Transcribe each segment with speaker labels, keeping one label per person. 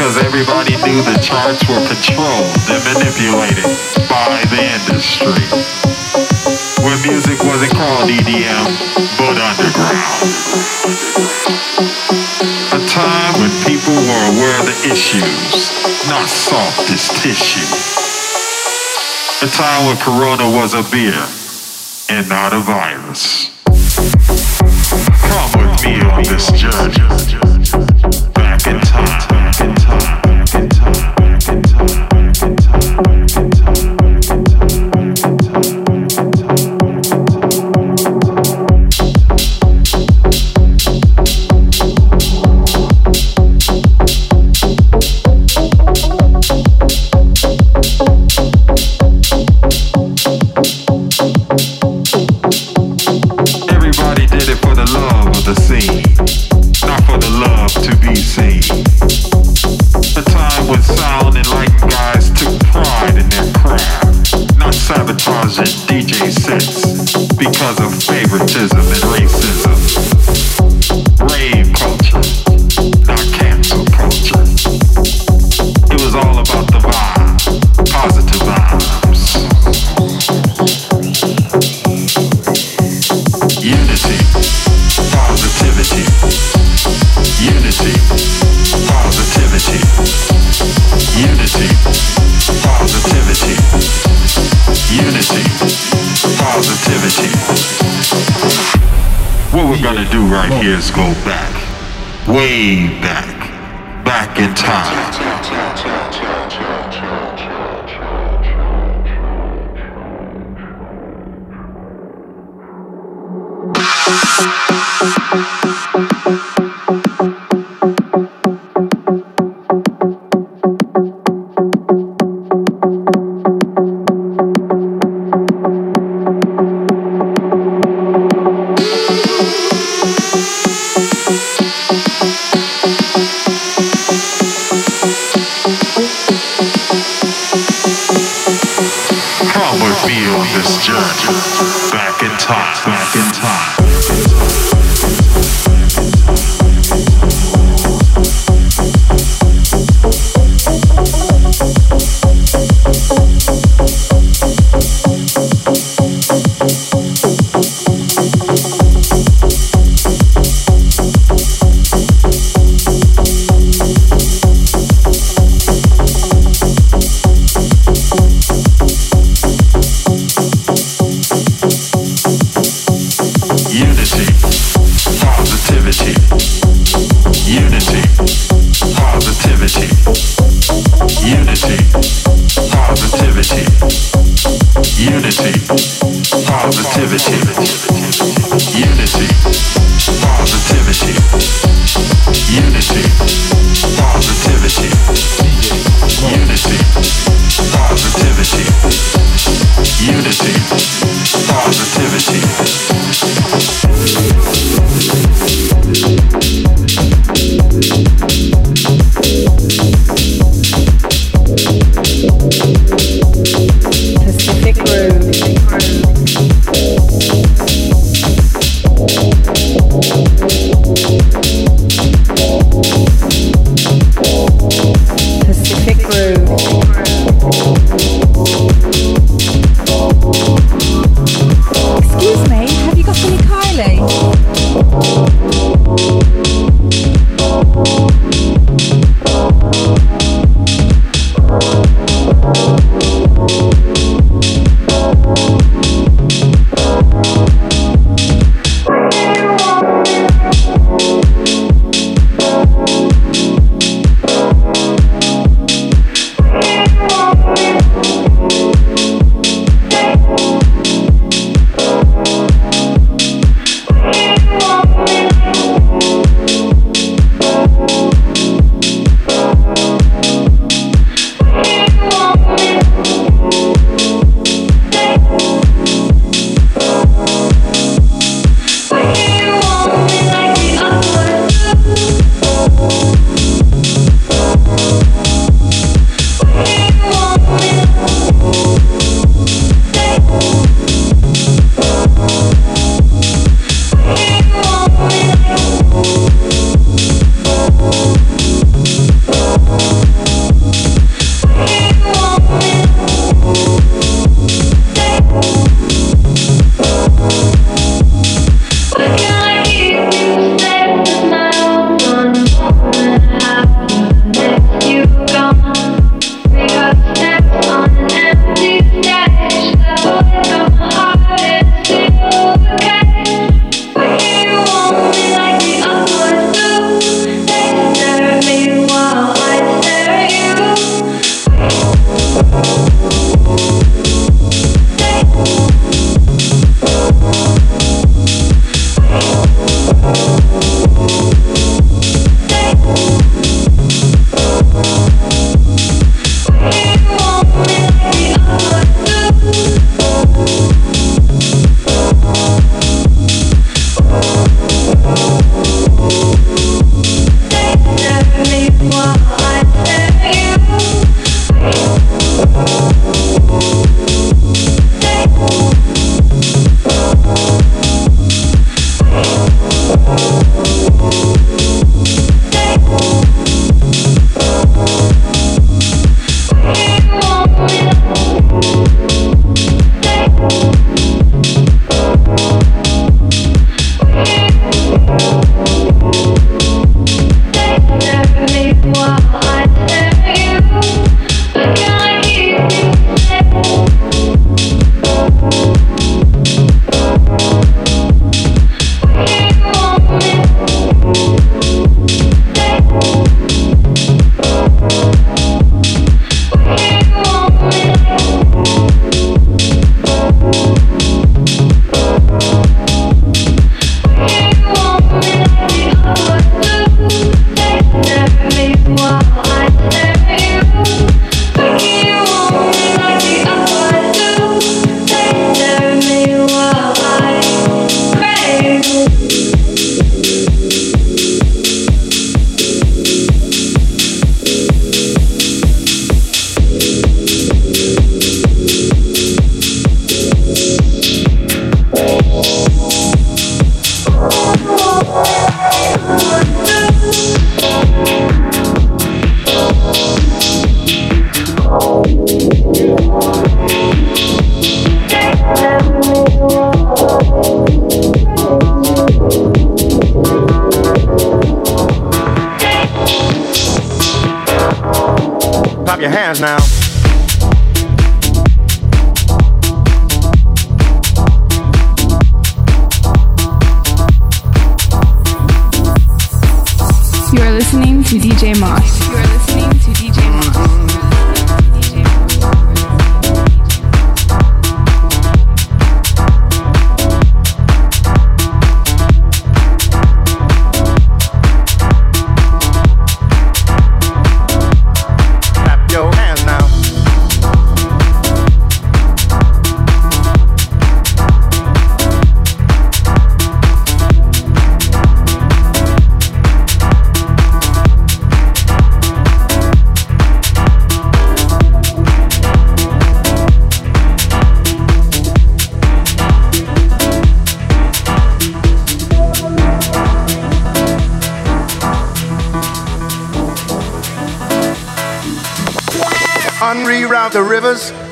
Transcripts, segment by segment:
Speaker 1: because everybody knew the charts were controlled and manipulated by the industry. When music wasn't called EDM, but underground. A time when people were aware of the issues, not soft as tissue. A time when Corona was a beer and not a virus. Come with me on this journey. Right here is go back, way back, back in time. privacy.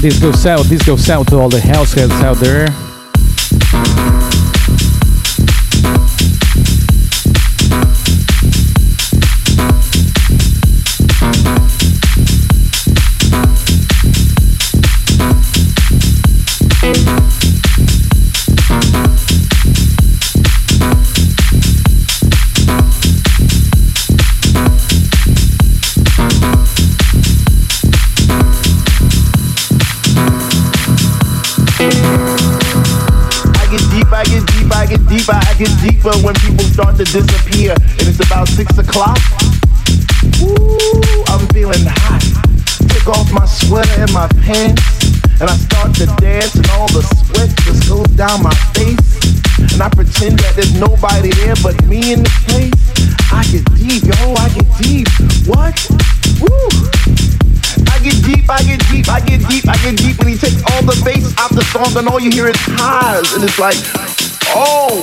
Speaker 2: this goes out, this goes out to all the house heads out there. Get deeper, when people start to disappear. And it's about six o'clock. Ooh, I'm feeling hot. Take off my sweater and my pants. And I start to dance and all the sweat just goes down my face. And I pretend that there's nobody there but me in the place. I get deep, yo, I get deep. What? Woo! I get deep, I get deep, I get deep, I get deep. And he takes all the bass out the song, and all you hear is highs. And it's like, oh.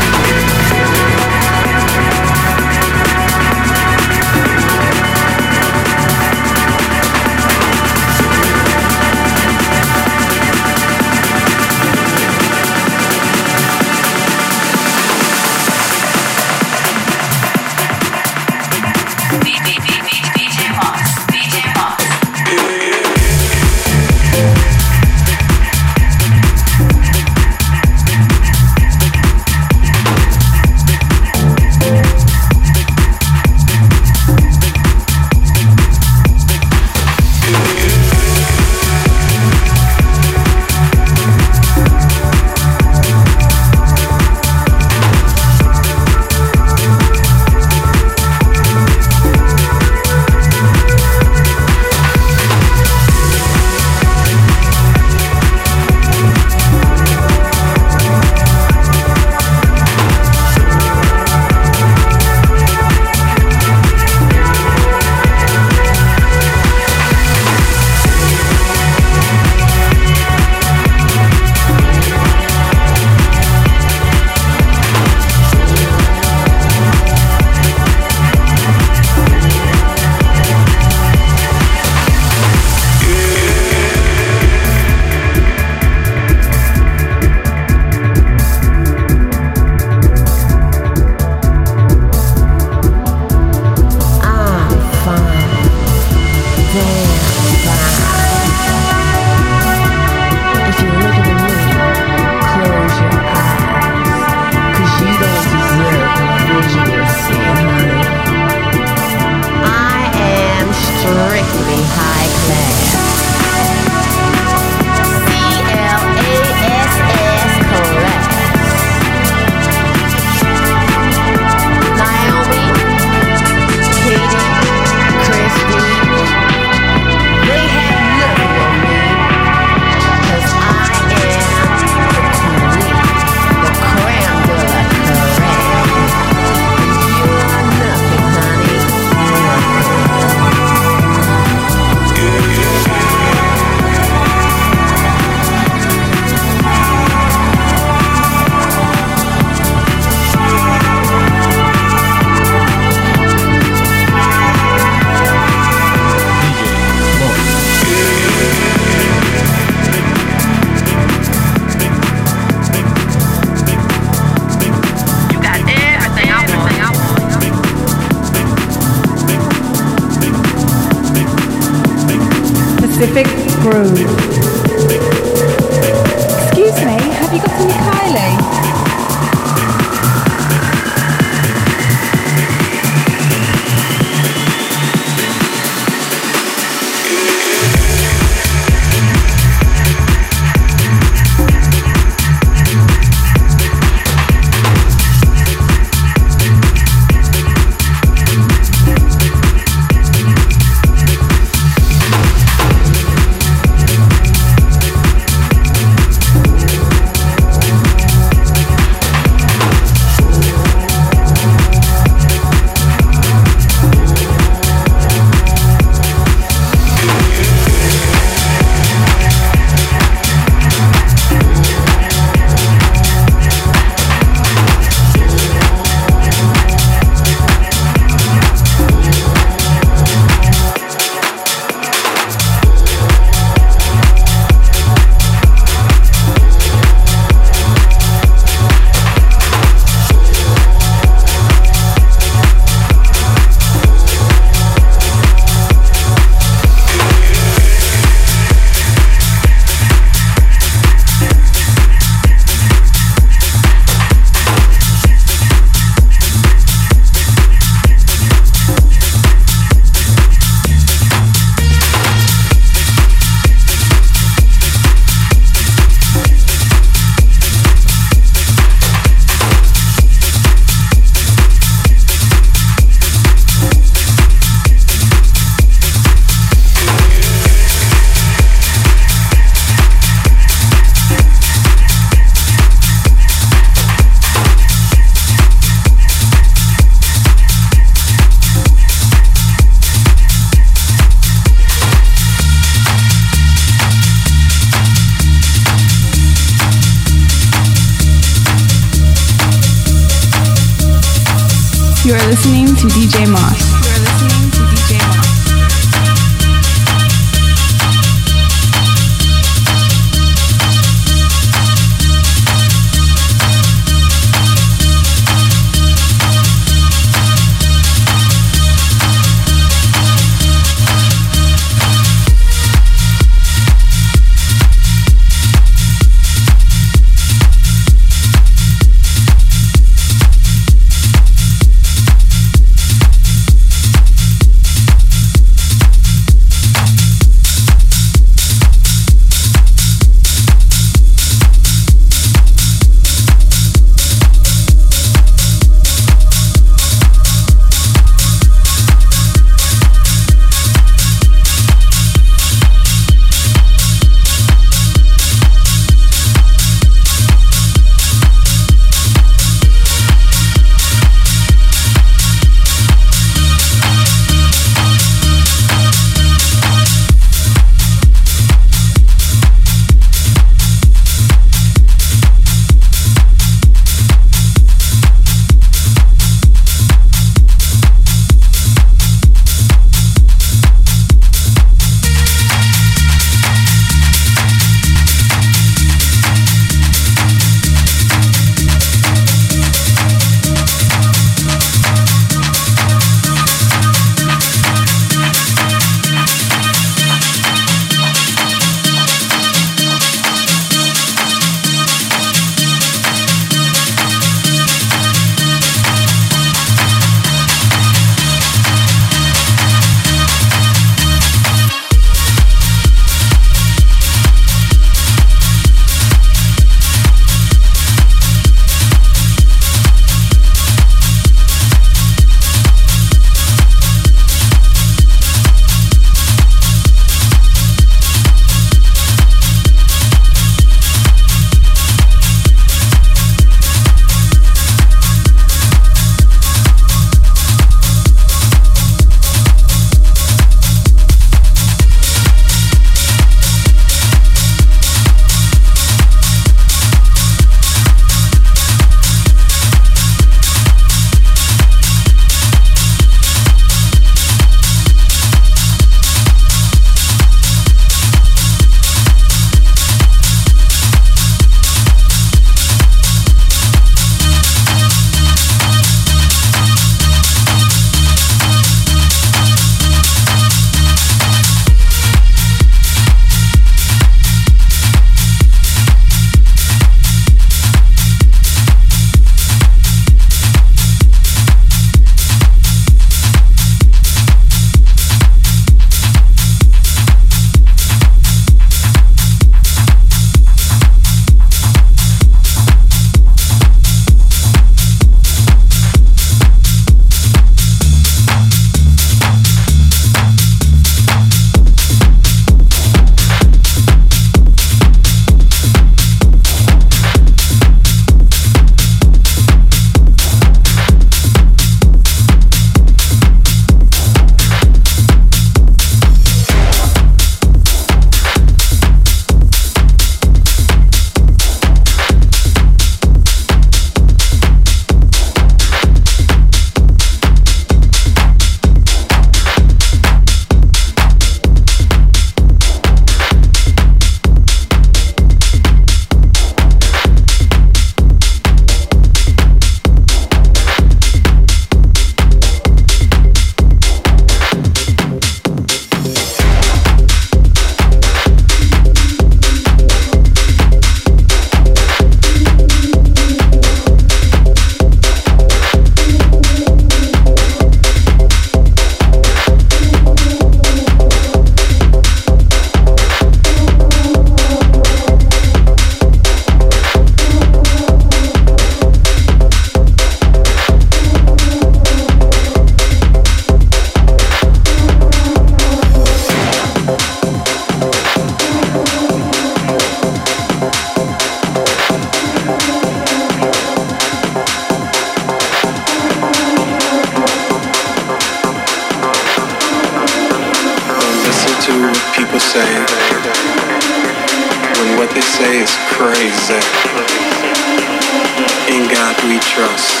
Speaker 3: trust.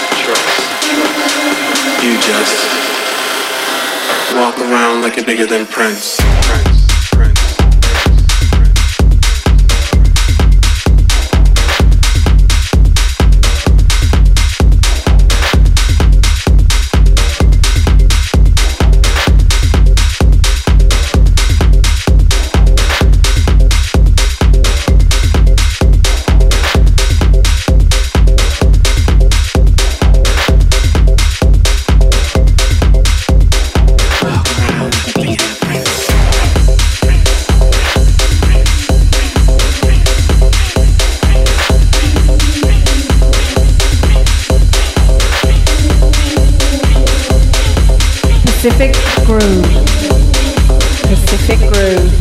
Speaker 3: You just walk around like you're bigger than Prince.
Speaker 4: Pacific Groove. Pacific Groove.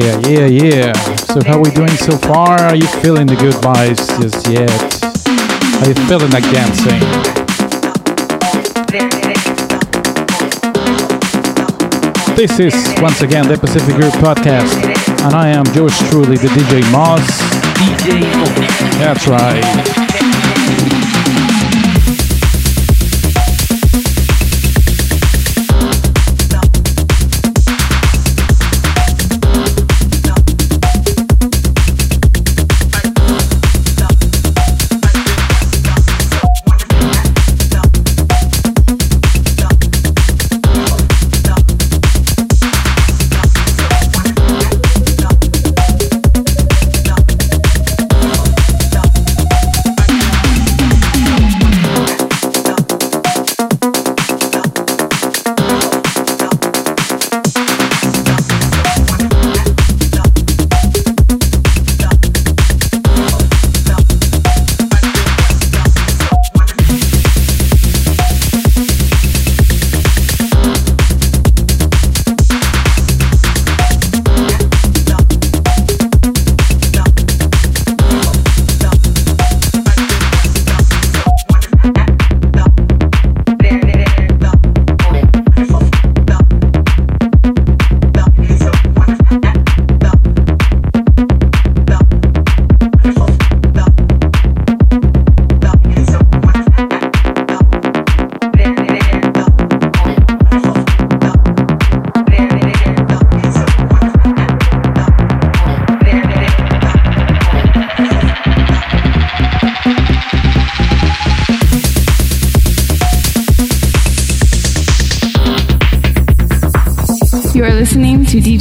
Speaker 5: Yeah, yeah, yeah. So how we doing so far? Are you feeling the good vibes just yet? Are you feeling like dancing? This is once again the Pacific Group Podcast, and I am yours truly, the DJ Moss. DJ That's right.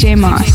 Speaker 6: You are